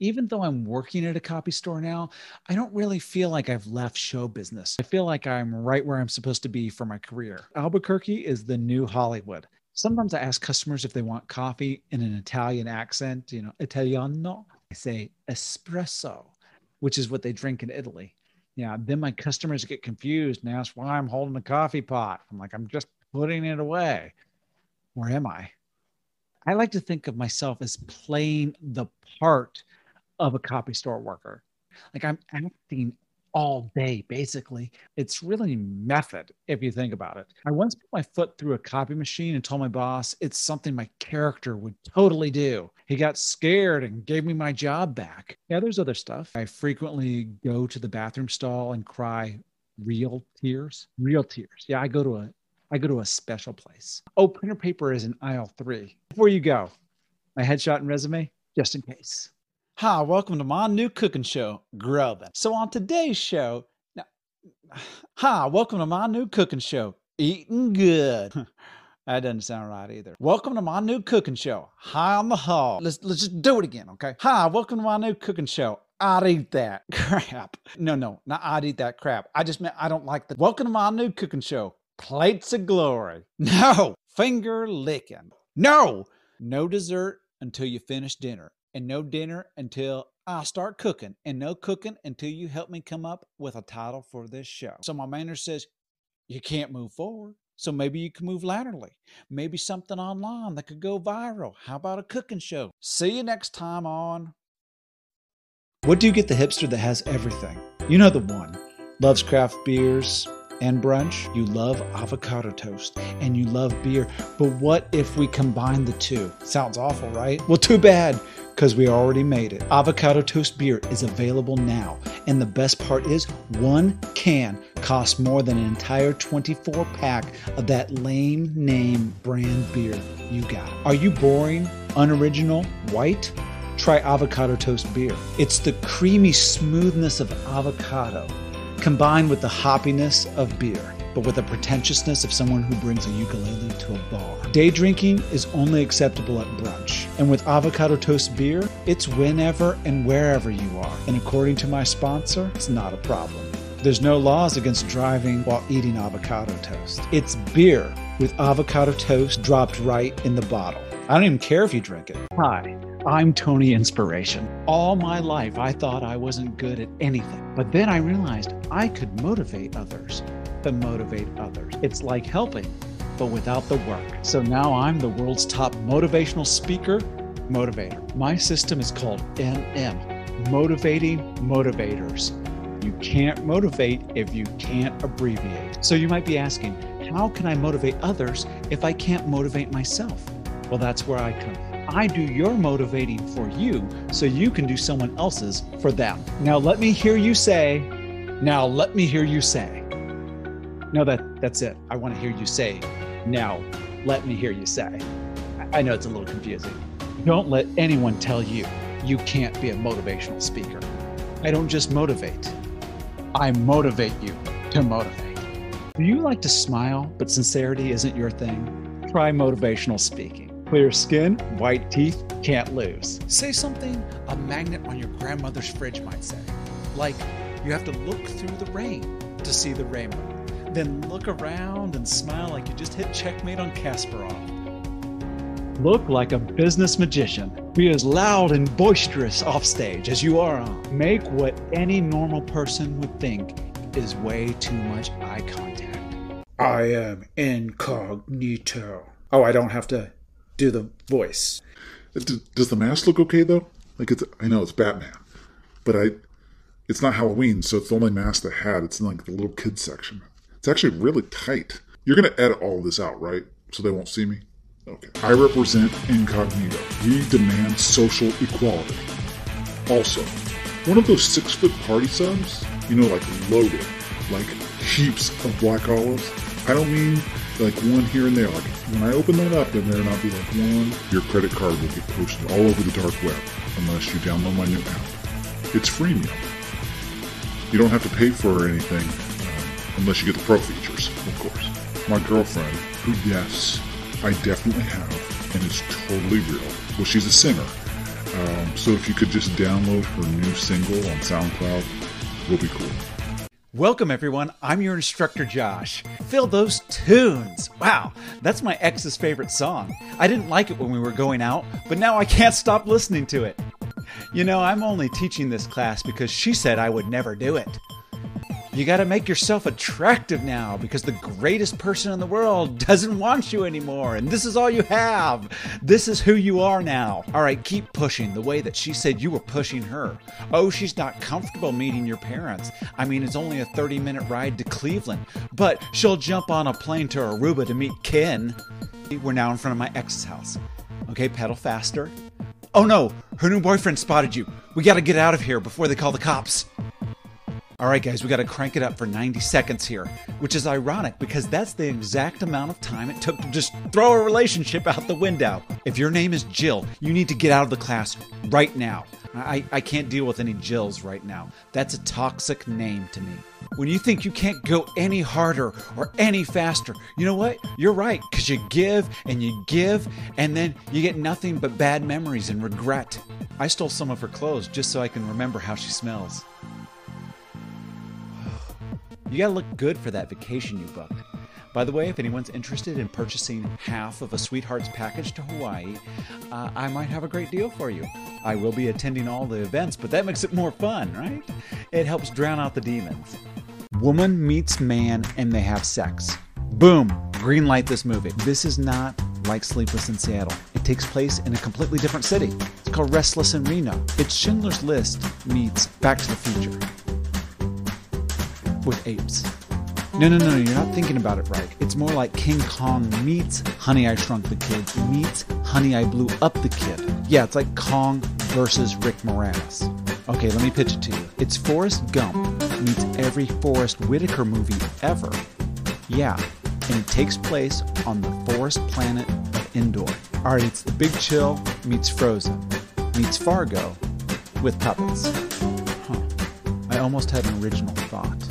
even though I'm working at a copy store now, I don't really feel like I've left show business. I feel like I'm right where I'm supposed to be for my career. Albuquerque is the new Hollywood. Sometimes I ask customers if they want coffee in an Italian accent, you know, Italiano. I say espresso, which is what they drink in Italy. Yeah, then my customers get confused and ask why I'm holding a coffee pot. I'm like, I'm just putting it away. Where am I? I like to think of myself as playing the part of a copy store worker. Like I'm acting all day, basically. It's really method if you think about it. I once put my foot through a copy machine and told my boss it's something my character would totally do. He got scared and gave me my job back. Yeah, there's other stuff. I frequently go to the bathroom stall and cry real tears. Real tears. Yeah, I go to a I go to a special place. Oh, printer paper is in aisle three. Before you go, my headshot and resume, just in case. Hi, welcome to my new cooking show, Grubbin. So on today's show, now, hi, welcome to my new cooking show, Eating Good. that doesn't sound right either. Welcome to my new cooking show, High on the Hog. Let's let's just do it again, okay? Hi, welcome to my new cooking show. I'd eat that crap. No, no, not I'd eat that crap. I just meant I don't like the. Welcome to my new cooking show, Plates of Glory. No, finger licking. No, no dessert until you finish dinner and no dinner until I start cooking, and no cooking until you help me come up with a title for this show. So my manager says, You can't move forward. So maybe you can move laterally. Maybe something online that could go viral. How about a cooking show? See you next time on. What do you get the hipster that has everything? You know the one. Loves craft beers, and brunch, you love avocado toast and you love beer. But what if we combine the two? Sounds awful, right? Well, too bad because we already made it. Avocado toast beer is available now. And the best part is, one can costs more than an entire 24 pack of that lame name brand beer you got. Are you boring, unoriginal, white? Try avocado toast beer. It's the creamy smoothness of avocado combined with the hoppiness of beer, but with the pretentiousness of someone who brings a ukulele to a bar. Day drinking is only acceptable at brunch, and with avocado toast beer, it's whenever and wherever you are. And according to my sponsor, it's not a problem. There's no laws against driving while eating avocado toast. It's beer with avocado toast dropped right in the bottle. I don't even care if you drink it. Hi, I'm Tony Inspiration. All my life, I thought I wasn't good at anything. But then I realized I could motivate others to motivate others. It's like helping, but without the work. So now I'm the world's top motivational speaker, motivator. My system is called MM, Motivating Motivators. You can't motivate if you can't abbreviate. So you might be asking, how can I motivate others if I can't motivate myself? Well, that's where I come in. I do your motivating for you so you can do someone else's for them. Now let me hear you say, now let me hear you say. No, that that's it. I want to hear you say, now let me hear you say. I know it's a little confusing. Don't let anyone tell you you can't be a motivational speaker. I don't just motivate. I motivate you to motivate. Do you like to smile, but sincerity isn't your thing? Try motivational speaking. Clear skin, white teeth, can't lose. Say something a magnet on your grandmother's fridge might say. Like, you have to look through the rain to see the rainbow. Then look around and smile like you just hit checkmate on Kasparov. Look like a business magician. Be as loud and boisterous offstage as you are on. Make what any normal person would think is way too much eye contact. I am incognito. Oh, I don't have to do the voice. Does the mask look okay though? Like it's, I know it's Batman, but I, it's not Halloween, so it's the only mask they had. It's in like the little kids section. It's actually really tight. You're gonna edit all this out, right? So they won't see me. Okay. I represent incognito. We demand social equality. Also, one of those six foot party subs, you know, like loaded, like heaps of black olives. I don't mean like one here and there. Like when I open that up, and there not be like one, your credit card will get posted all over the dark web unless you download my new app. It's freemium. You don't have to pay for anything um, unless you get the pro features, of course. My girlfriend, who yes, I definitely have, and it's totally real. Well, she's a singer. Um, so if you could just download her new single on SoundCloud, will be cool. Welcome, everyone. I'm your instructor, Josh. Fill those tunes. Wow, that's my ex's favorite song. I didn't like it when we were going out, but now I can't stop listening to it. You know, I'm only teaching this class because she said I would never do it. You got to make yourself attractive now because the greatest person in the world doesn't want you anymore, and this is all you have. This is who you are now. All right, keep pushing the way that she said you were pushing her. Oh, she's not comfortable meeting your parents. I mean, it's only a 30 minute ride to Cleveland, but she'll jump on a plane to Aruba to meet Ken. We're now in front of my ex's house. Okay, pedal faster. Oh no, her new boyfriend spotted you. We gotta get out of here before they call the cops. All right, guys, we got to crank it up for 90 seconds here, which is ironic because that's the exact amount of time it took to just throw a relationship out the window. If your name is Jill, you need to get out of the class right now. I, I can't deal with any Jills right now. That's a toxic name to me. When you think you can't go any harder or any faster, you know what? You're right, because you give and you give, and then you get nothing but bad memories and regret. I stole some of her clothes just so I can remember how she smells. You gotta look good for that vacation you booked. By the way, if anyone's interested in purchasing half of a Sweethearts package to Hawaii, uh, I might have a great deal for you. I will be attending all the events, but that makes it more fun, right? It helps drown out the demons. Woman meets man and they have sex. Boom! Green light this movie. This is not like Sleepless in Seattle. It takes place in a completely different city. It's called Restless in Reno. It's Schindler's List meets Back to the Future with apes. No, no, no, you're not thinking about it right. It's more like King Kong meets Honey I Shrunk the Kids meets Honey I Blew Up the Kid. Yeah, it's like Kong versus Rick Moranis. Okay, let me pitch it to you. It's Forrest Gump meets every Forest Whitaker movie ever. Yeah, and it takes place on the forest planet of Endor. Alright, it's The Big Chill meets Frozen meets Fargo with puppets. Huh. I almost had an original thought.